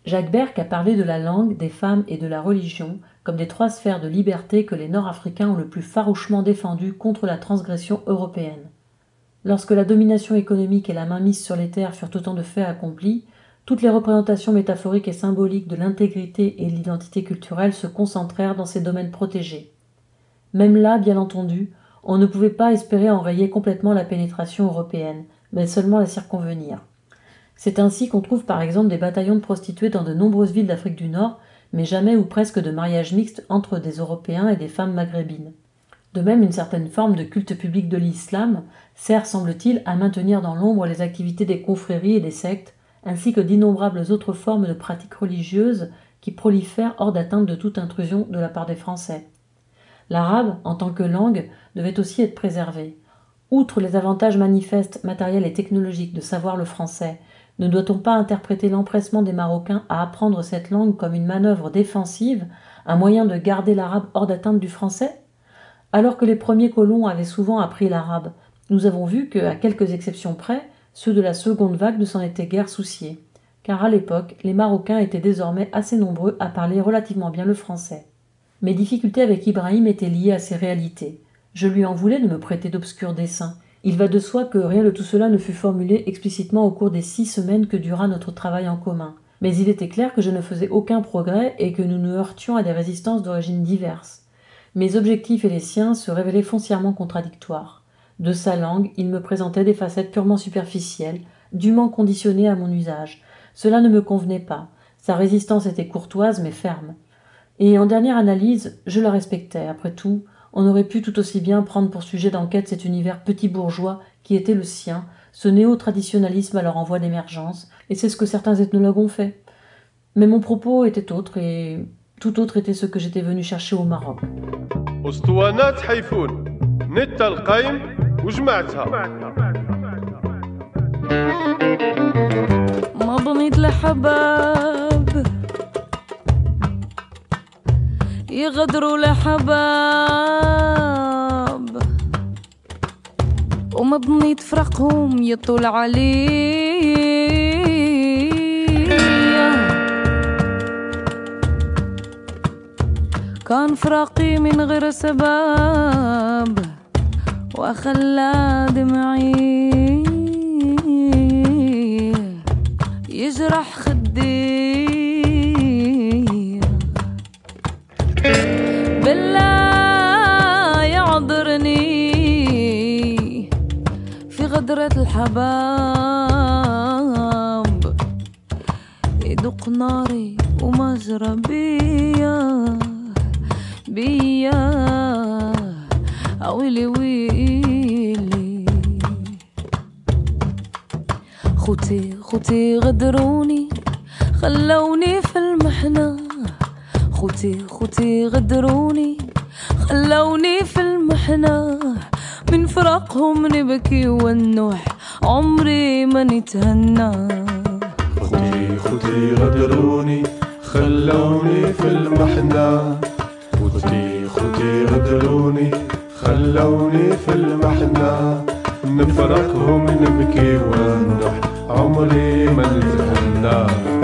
Jacques Berck a parlé de la langue, des femmes et de la religion comme des trois sphères de liberté que les Nord-Africains ont le plus farouchement défendues contre la transgression européenne. Lorsque la domination économique et la mainmise sur les terres furent autant de faits accomplis, toutes les représentations métaphoriques et symboliques de l'intégrité et de l'identité culturelle se concentrèrent dans ces domaines protégés. Même là, bien entendu, On ne pouvait pas espérer enrayer complètement la pénétration européenne, mais seulement la circonvenir. C'est ainsi qu'on trouve par exemple des bataillons de prostituées dans de nombreuses villes d'Afrique du Nord, mais jamais ou presque de mariage mixte entre des Européens et des femmes maghrébines. De même, une certaine forme de culte public de l'islam sert, semble-t-il, à maintenir dans l'ombre les activités des confréries et des sectes, ainsi que d'innombrables autres formes de pratiques religieuses qui prolifèrent hors d'atteinte de toute intrusion de la part des Français. L'arabe, en tant que langue, devait aussi être préservé. Outre les avantages manifestes, matériels et technologiques de savoir le français, ne doit-on pas interpréter l'empressement des Marocains à apprendre cette langue comme une manœuvre défensive, un moyen de garder l'arabe hors d'atteinte du français? Alors que les premiers colons avaient souvent appris l'arabe, nous avons vu que, à quelques exceptions près, ceux de la seconde vague ne s'en étaient guère souciés, car à l'époque, les Marocains étaient désormais assez nombreux à parler relativement bien le français. Mes difficultés avec Ibrahim étaient liées à ces réalités. Je lui en voulais de me prêter d'obscurs dessins. Il va de soi que rien de tout cela ne fut formulé explicitement au cours des six semaines que dura notre travail en commun. Mais il était clair que je ne faisais aucun progrès et que nous nous heurtions à des résistances d'origines diverses. Mes objectifs et les siens se révélaient foncièrement contradictoires. De sa langue, il me présentait des facettes purement superficielles, dûment conditionnées à mon usage. Cela ne me convenait pas. Sa résistance était courtoise mais ferme. Et en dernière analyse, je la respectais. Après tout, on aurait pu tout aussi bien prendre pour sujet d'enquête cet univers petit bourgeois qui était le sien, ce néo-traditionnalisme alors en voie d'émergence, et c'est ce que certains ethnologues ont fait. Mais mon propos était autre, et tout autre était ce que j'étais venu chercher au Maroc. اسطوانات حيفون نت القايم وجمعتها ما بنيت لحباب يغدروا لحباب وما بنيت فرقهم يطول عليا. كان فراقي من غير سباب وخلى دمعي يجرح غدرة الحباب. يدق ناري ومجرى بيا. بيا ويلي ويلي. خوتي خوتي غدروني خلوني في المحنة. خوتي خوتي غدروني خلوني في المحنة. من فراقهم نبكي ونوح عمري ما نتهنى. خوتي خوتي غدروني خلوني في المحنة. خوتي خوتي غدروني خلوني في المحنة. نفرقهم نبكي ونروح عمري ما نتهنى.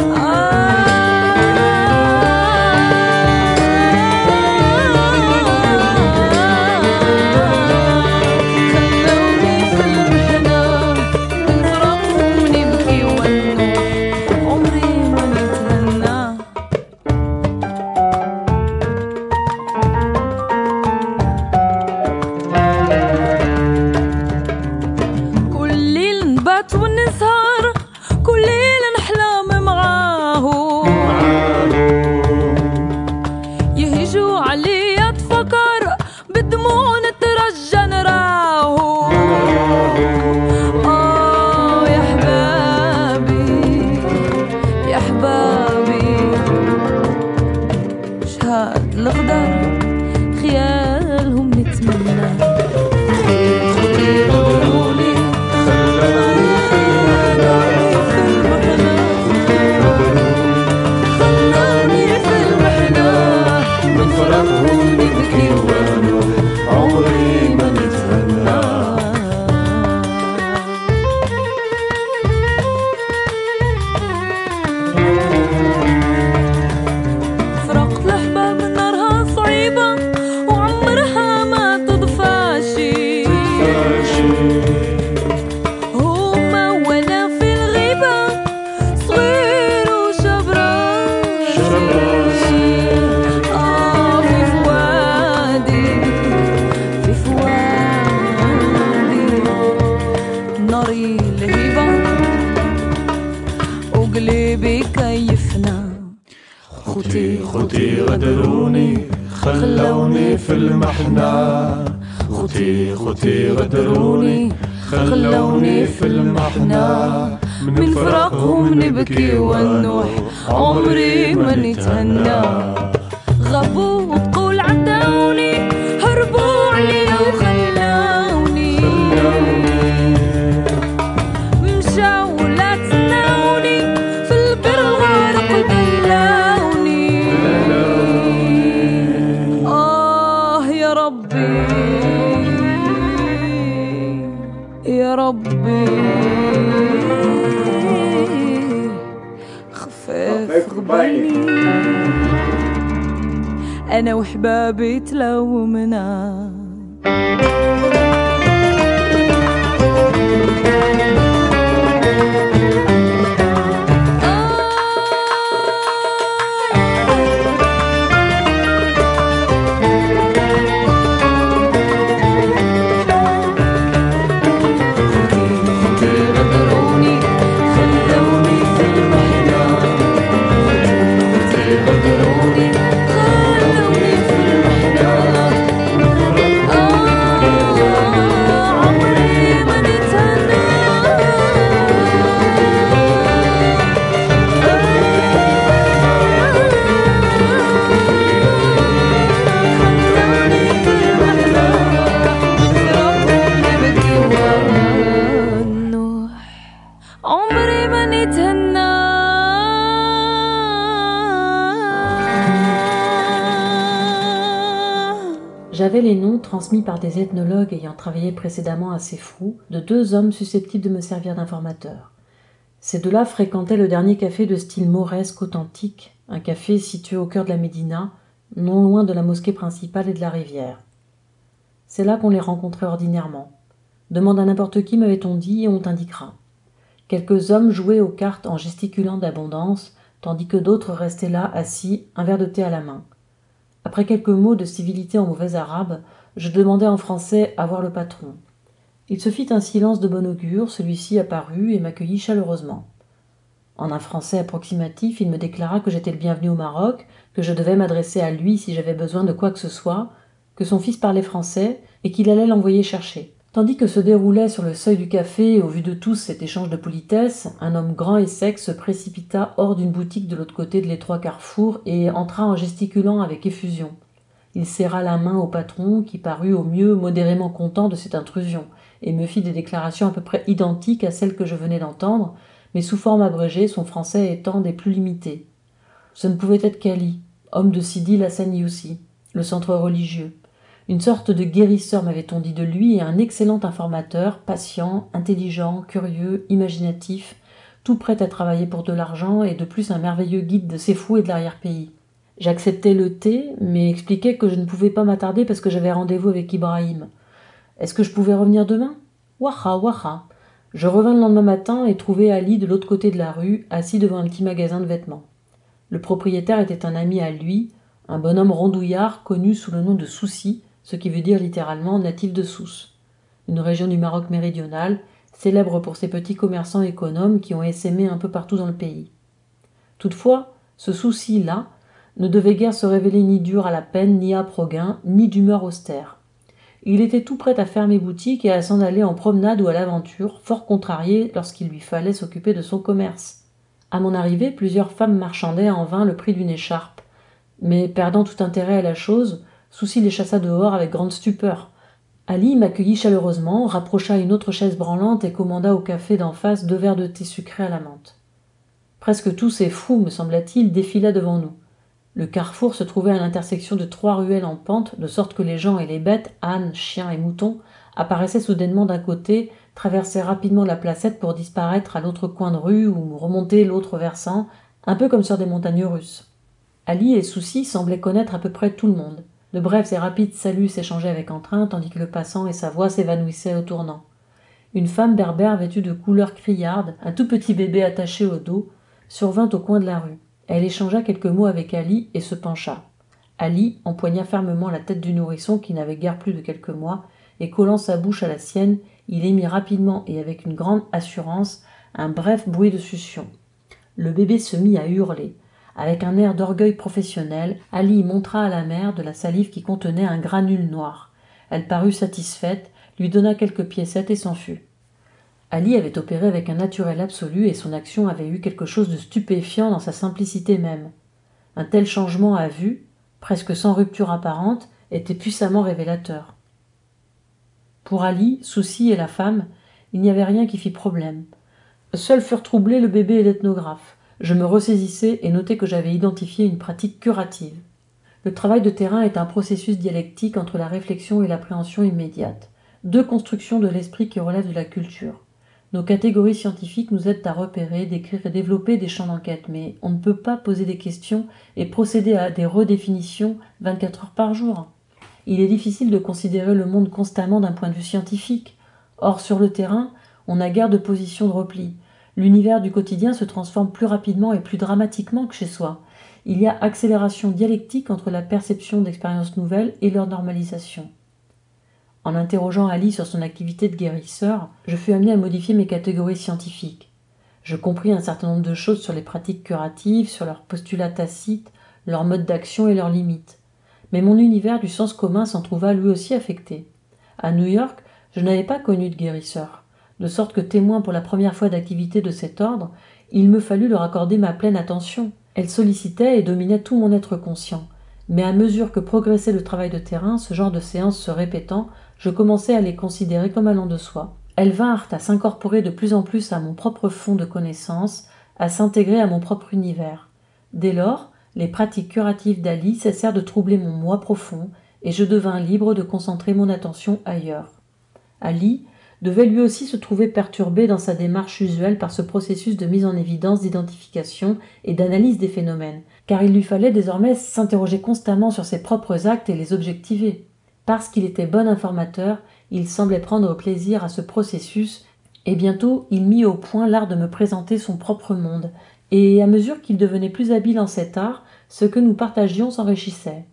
عمري لهيبة وقلبي كيفنا خوتي خوتي غدروني خلوني في المحنة. خوتي خوتي غدروني خلوني في المحنة. من فراقهم نبكي ونوح عمري ما نتهنى. أنا وحبابي تلومنا. عمري ما نتهنى J'avais les noms transmis par des ethnologues ayant travaillé précédemment à Sefrou de deux hommes susceptibles de me servir d'informateurs. Ces deux-là fréquentaient le dernier café de style mauresque authentique, un café situé au cœur de la Médina, non loin de la mosquée principale et de la rivière. C'est là qu'on les rencontrait ordinairement. Demande à n'importe qui, m'avait-on dit, et on t'indiquera. Quelques hommes jouaient aux cartes en gesticulant d'abondance, tandis que d'autres restaient là assis, un verre de thé à la main. Après quelques mots de civilité en mauvais arabe, je demandai en français à voir le patron. Il se fit un silence de bon augure, celui-ci apparut et m'accueillit chaleureusement. En un français approximatif, il me déclara que j'étais le bienvenu au Maroc, que je devais m'adresser à lui si j'avais besoin de quoi que ce soit, que son fils parlait français et qu'il allait l'envoyer chercher. Tandis que se déroulait sur le seuil du café, au vu de tous cet échange de politesse, un homme grand et sec se précipita hors d'une boutique de l'autre côté de l'étroit carrefour et entra en gesticulant avec effusion. Il serra la main au patron, qui parut au mieux modérément content de cette intrusion, et me fit des déclarations à peu près identiques à celles que je venais d'entendre, mais sous forme abrégée, son français étant des plus limités. Ce ne pouvait être qu'Ali, homme de Sidi Lassani aussi, le centre religieux. Une sorte de guérisseur m'avait-on dit de lui et un excellent informateur, patient, intelligent, curieux, imaginatif, tout prêt à travailler pour de l'argent et de plus un merveilleux guide de ses fous et de l'arrière-pays. J'acceptais le thé, mais expliquais que je ne pouvais pas m'attarder parce que j'avais rendez-vous avec Ibrahim. Est-ce que je pouvais revenir demain? Waha, waha. Je revins le lendemain matin et trouvai Ali de l'autre côté de la rue, assis devant un petit magasin de vêtements. Le propriétaire était un ami à lui, un bonhomme rondouillard connu sous le nom de Souci, ce qui veut dire littéralement natif de Sousse, une région du Maroc méridional, célèbre pour ses petits commerçants économes qui ont essaimé un peu partout dans le pays. Toutefois, ce souci-là ne devait guère se révéler ni dur à la peine, ni âpre au gain, ni d'humeur austère. Il était tout prêt à fermer boutique et à s'en aller en promenade ou à l'aventure, fort contrarié lorsqu'il lui fallait s'occuper de son commerce. À mon arrivée, plusieurs femmes marchandaient en vain le prix d'une écharpe. Mais perdant tout intérêt à la chose, Souci les chassa dehors avec grande stupeur. Ali m'accueillit chaleureusement, rapprocha une autre chaise branlante et commanda au café d'en face deux verres de thé sucré à la menthe. Presque tous ces fous, me sembla-t-il, défilaient devant nous. Le carrefour se trouvait à l'intersection de trois ruelles en pente, de sorte que les gens et les bêtes, ânes, chiens et moutons, apparaissaient soudainement d'un côté, traversaient rapidement la placette pour disparaître à l'autre coin de rue ou remonter l'autre versant, un peu comme sur des montagnes russes. Ali et Souci semblaient connaître à peu près tout le monde. De brefs et rapides saluts s'échangeaient avec entrain, tandis que le passant et sa voix s'évanouissaient au tournant. Une femme berbère vêtue de couleur criarde, un tout petit bébé attaché au dos, survint au coin de la rue. Elle échangea quelques mots avec Ali et se pencha. Ali empoigna fermement la tête du nourrisson qui n'avait guère plus de quelques mois, et collant sa bouche à la sienne, il émit rapidement et avec une grande assurance un bref bruit de succion. Le bébé se mit à hurler. Avec un air d'orgueil professionnel, Ali montra à la mère de la salive qui contenait un granule noir. Elle parut satisfaite, lui donna quelques piécettes et s'en fut. Ali avait opéré avec un naturel absolu et son action avait eu quelque chose de stupéfiant dans sa simplicité même. Un tel changement à vue, presque sans rupture apparente, était puissamment révélateur. Pour Ali, Souci et la femme, il n'y avait rien qui fit problème. Seuls furent troublés le bébé et l'ethnographe. Je me ressaisissais et notai que j'avais identifié une pratique curative. Le travail de terrain est un processus dialectique entre la réflexion et l'appréhension immédiate, deux constructions de l'esprit qui relèvent de la culture. Nos catégories scientifiques nous aident à repérer, décrire et développer des champs d'enquête, mais on ne peut pas poser des questions et procéder à des redéfinitions 24 heures par jour. Il est difficile de considérer le monde constamment d'un point de vue scientifique. Or, sur le terrain, on n'a guère de position de repli. L'univers du quotidien se transforme plus rapidement et plus dramatiquement que chez soi. Il y a accélération dialectique entre la perception d'expériences nouvelles et leur normalisation. En interrogeant Ali sur son activité de guérisseur, je fus amené à modifier mes catégories scientifiques. Je compris un certain nombre de choses sur les pratiques curatives, sur leurs postulats tacites, leurs modes d'action et leurs limites. Mais mon univers du sens commun s'en trouva lui aussi affecté. À New York, je n'avais pas connu de guérisseur, de sorte que témoin pour la première fois d'activité de cet ordre, il me fallut leur accorder ma pleine attention. Elle sollicitait et dominait tout mon être conscient. Mais à mesure que progressait le travail de terrain, ce genre de séances se répétant, je commençais à les considérer comme allant de soi. Elles vinrent à s'incorporer de plus en plus à mon propre fond de connaissances, à s'intégrer à mon propre univers. Dès lors, les pratiques curatives d'Ali cessèrent de troubler mon moi profond, et je devins libre de concentrer mon attention ailleurs. Ali devait lui aussi se trouver perturbé dans sa démarche usuelle par ce processus de mise en évidence, d'identification et d'analyse des phénomènes, car il lui fallait désormais s'interroger constamment sur ses propres actes et les objectiver. Parce qu'il était bon informateur, il semblait prendre plaisir à ce processus, et bientôt il mit au point l'art de me présenter son propre monde, et à mesure qu'il devenait plus habile en cet art, ce que nous partagions s'enrichissait.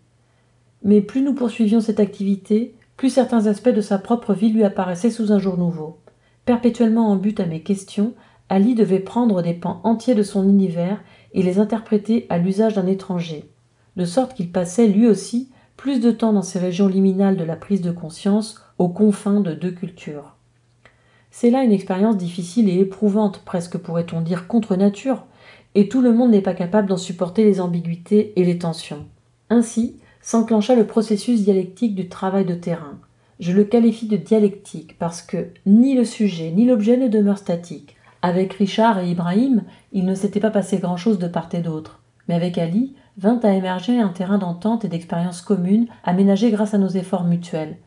Mais plus nous poursuivions cette activité, plus certains aspects de sa propre vie lui apparaissaient sous un jour nouveau. Perpétuellement en but à mes questions, Ali devait prendre des pans entiers de son univers et les interpréter à l'usage d'un étranger, de sorte qu'il passait lui aussi plus de temps dans ces régions liminales de la prise de conscience, aux confins de deux cultures. C'est là une expérience difficile et éprouvante, presque pourrait-on dire contre nature, et tout le monde n'est pas capable d'en supporter les ambiguïtés et les tensions. Ainsi s'enclencha le processus dialectique du travail de terrain. Je le qualifie de dialectique parce que ni le sujet ni l'objet ne demeurent statiques. Avec Richard et Ibrahim, il ne s'était pas passé grand-chose de part et d'autre. Mais avec Ali, vint à émerger un terrain d'entente et d'expérience commune aménagé grâce à nos efforts mutuels.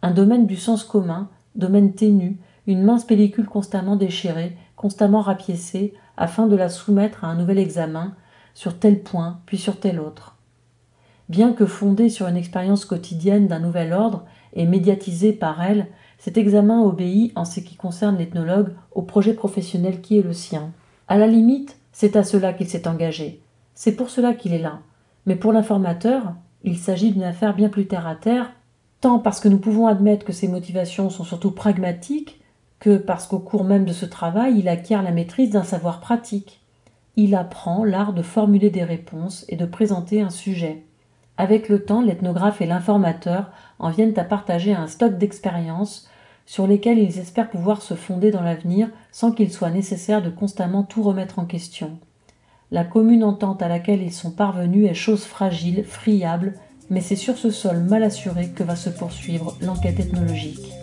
Un domaine du sens commun, domaine ténu, une mince pellicule constamment déchirée, constamment rapiécée, afin de la soumettre à un nouvel examen, sur tel point, puis sur tel autre. Bien que fondé sur une expérience quotidienne d'un nouvel ordre et médiatisé par elle, cet examen obéit, en ce qui concerne l'ethnologue, au projet professionnel qui est le sien. À la limite, c'est à cela qu'il s'est engagé. C'est pour cela qu'il est là. Mais pour l'informateur, il s'agit d'une affaire bien plus terre à terre, tant parce que nous pouvons admettre que ses motivations sont surtout pragmatiques, que parce qu'au cours même de ce travail, il acquiert la maîtrise d'un savoir pratique. Il apprend l'art de formuler des réponses et de présenter un sujet. Avec le temps, l'ethnographe et l'informateur en viennent à partager un stock d'expériences sur lesquelles ils espèrent pouvoir se fonder dans l'avenir sans qu'il soit nécessaire de constamment tout remettre en question. La commune entente à laquelle ils sont parvenus est chose fragile, friable, mais c'est sur ce sol mal assuré que va se poursuivre l'enquête ethnologique.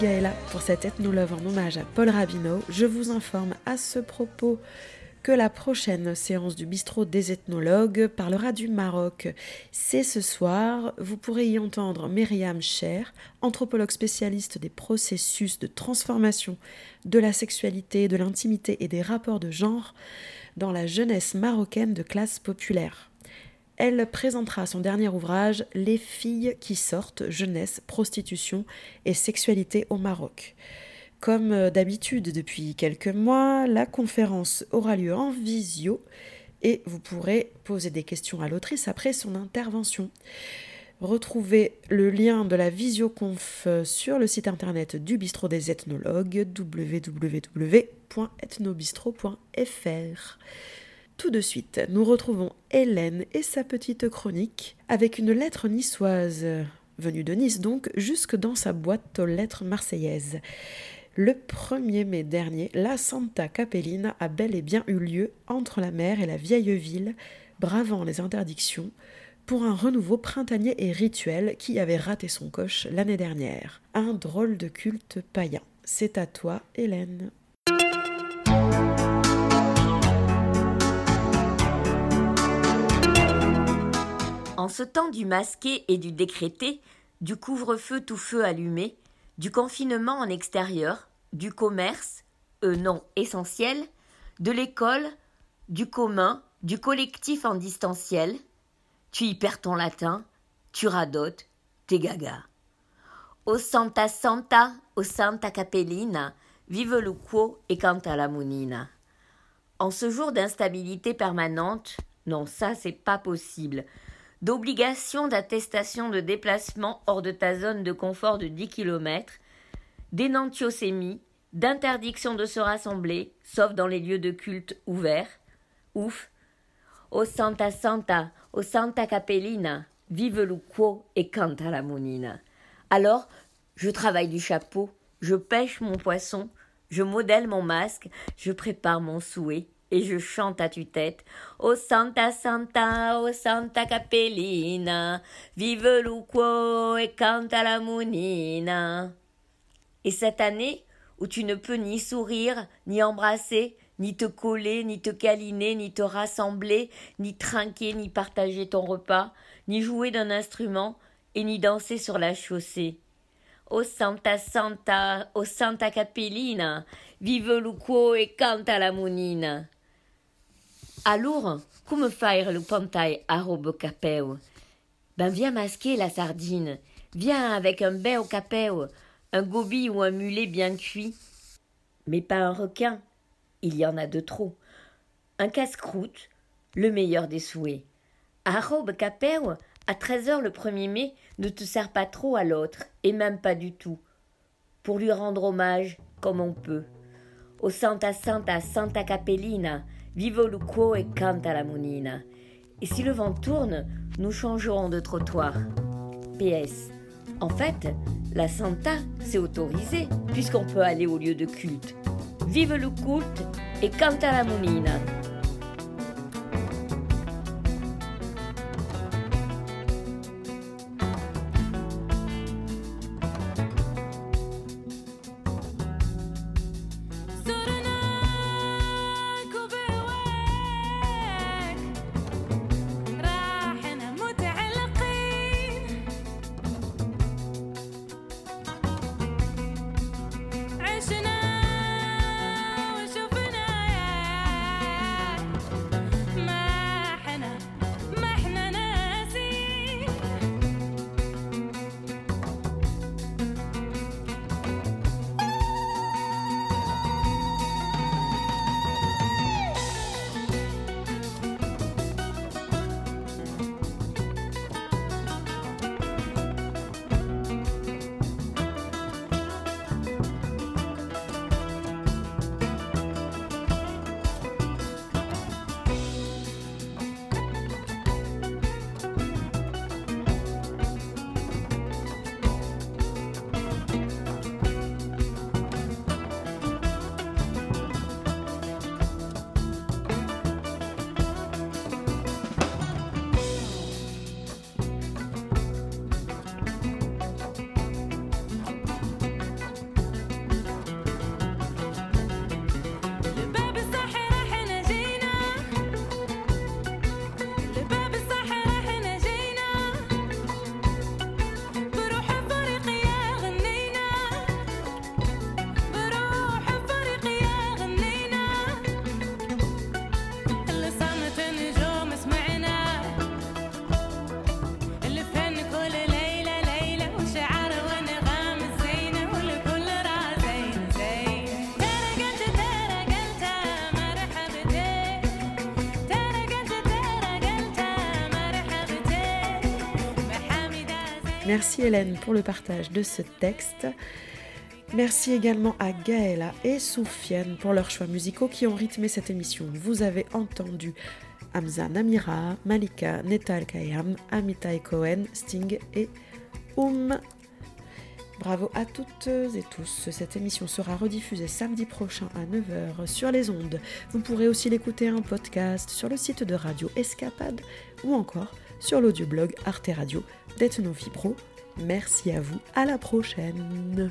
Gaëla pour cette ethnolove en hommage à Paul Rabineau. Je vous informe à ce propos que la prochaine séance du bistrot des ethnologues parlera du Maroc. C'est ce soir, vous pourrez y entendre Myriam Cher, anthropologue spécialiste des processus de transformation de la sexualité, de l'intimité et des rapports de genre dans la jeunesse marocaine de classe populaire. Elle présentera son dernier ouvrage Les filles qui sortent, jeunesse, prostitution et sexualité au Maroc. Comme euh, d'habitude depuis quelques mois, la conférence aura lieu en visio et vous pourrez poser des questions à l'autrice après son intervention. Retrouvez le lien de la visioconf sur le site internet du bistrot des ethnologues www.ethnobistro.fr. Tout de suite, nous retrouvons Hélène et sa petite chronique avec une lettre niçoise, venue de Nice donc, jusque dans sa boîte aux lettres marseillaises. Le 1er mai dernier, la Santa Capellina a bel et bien eu lieu entre la mer et la vieille ville, bravant les interdictions, pour un renouveau printanier et rituel qui avait raté son coche l'année dernière. Un drôle de culte païen. C'est à toi, Hélène. En ce temps du masqué et du décrété, du couvre-feu tout feu allumé, du confinement en extérieur, du commerce, eux non essentiel, de l'école, du commun, du collectif en distanciel, tu y perds ton latin, tu radotes, t'es gaga. O Santa Santa, o Santa Capellina, vive le quo et canta la munina. En ce jour d'instabilité permanente, non, ça c'est pas possible d'obligation d'attestation de déplacement hors de ta zone de confort de 10 km, d'énantiosémie, d'interdiction de se rassembler, sauf dans les lieux de culte ouverts. Ouf. O Santa Santa, o Santa Capellina, vive le quo et canta la monina. Alors, je travaille du chapeau, je pêche mon poisson, je modèle mon masque, je prépare mon souhait, et je chante à tue-tête Oh Santa Santa, oh Santa Capellina, vive Luquo et canta la munina. Et cette année, où tu ne peux ni sourire, ni embrasser, ni te coller, ni te câliner, ni te rassembler, ni trinquer, ni partager ton repas, ni jouer d'un instrument, et ni danser sur la chaussée. Oh Santa Santa, oh Santa Capellina, vive Luquo et canta la munina. Alors, come faire le pantai à robe capeu Ben viens masquer la sardine, viens avec un au capeu, un gobi ou un mulet bien cuit. Mais pas un requin, il y en a de trop. Un casse-croûte, le meilleur des souhaits. À robe capeu, à treize heures le premier mai, ne te sert pas trop à l'autre, et même pas du tout. Pour lui rendre hommage, comme on peut. Au Santa Santa Santa Capellina, Vivo le quo et canta la monina. Et si le vent tourne, nous changerons de trottoir. PS. En fait, la Santa, c'est autorisé, puisqu'on peut aller au lieu de culte. Vive le culte et canta la monina. Merci Hélène pour le partage de ce texte. Merci également à Gaëla et Soufiane pour leurs choix musicaux qui ont rythmé cette émission. Vous avez entendu Hamza Namira, Malika, Netal Kayam, Amitai Cohen, Sting et Oum. Bravo à toutes et tous. Cette émission sera rediffusée samedi prochain à 9h sur les ondes. Vous pourrez aussi l'écouter en podcast sur le site de Radio Escapade ou encore sur l'audioblog Arte Radio d'Ethnophibro. Merci à vous, à la prochaine!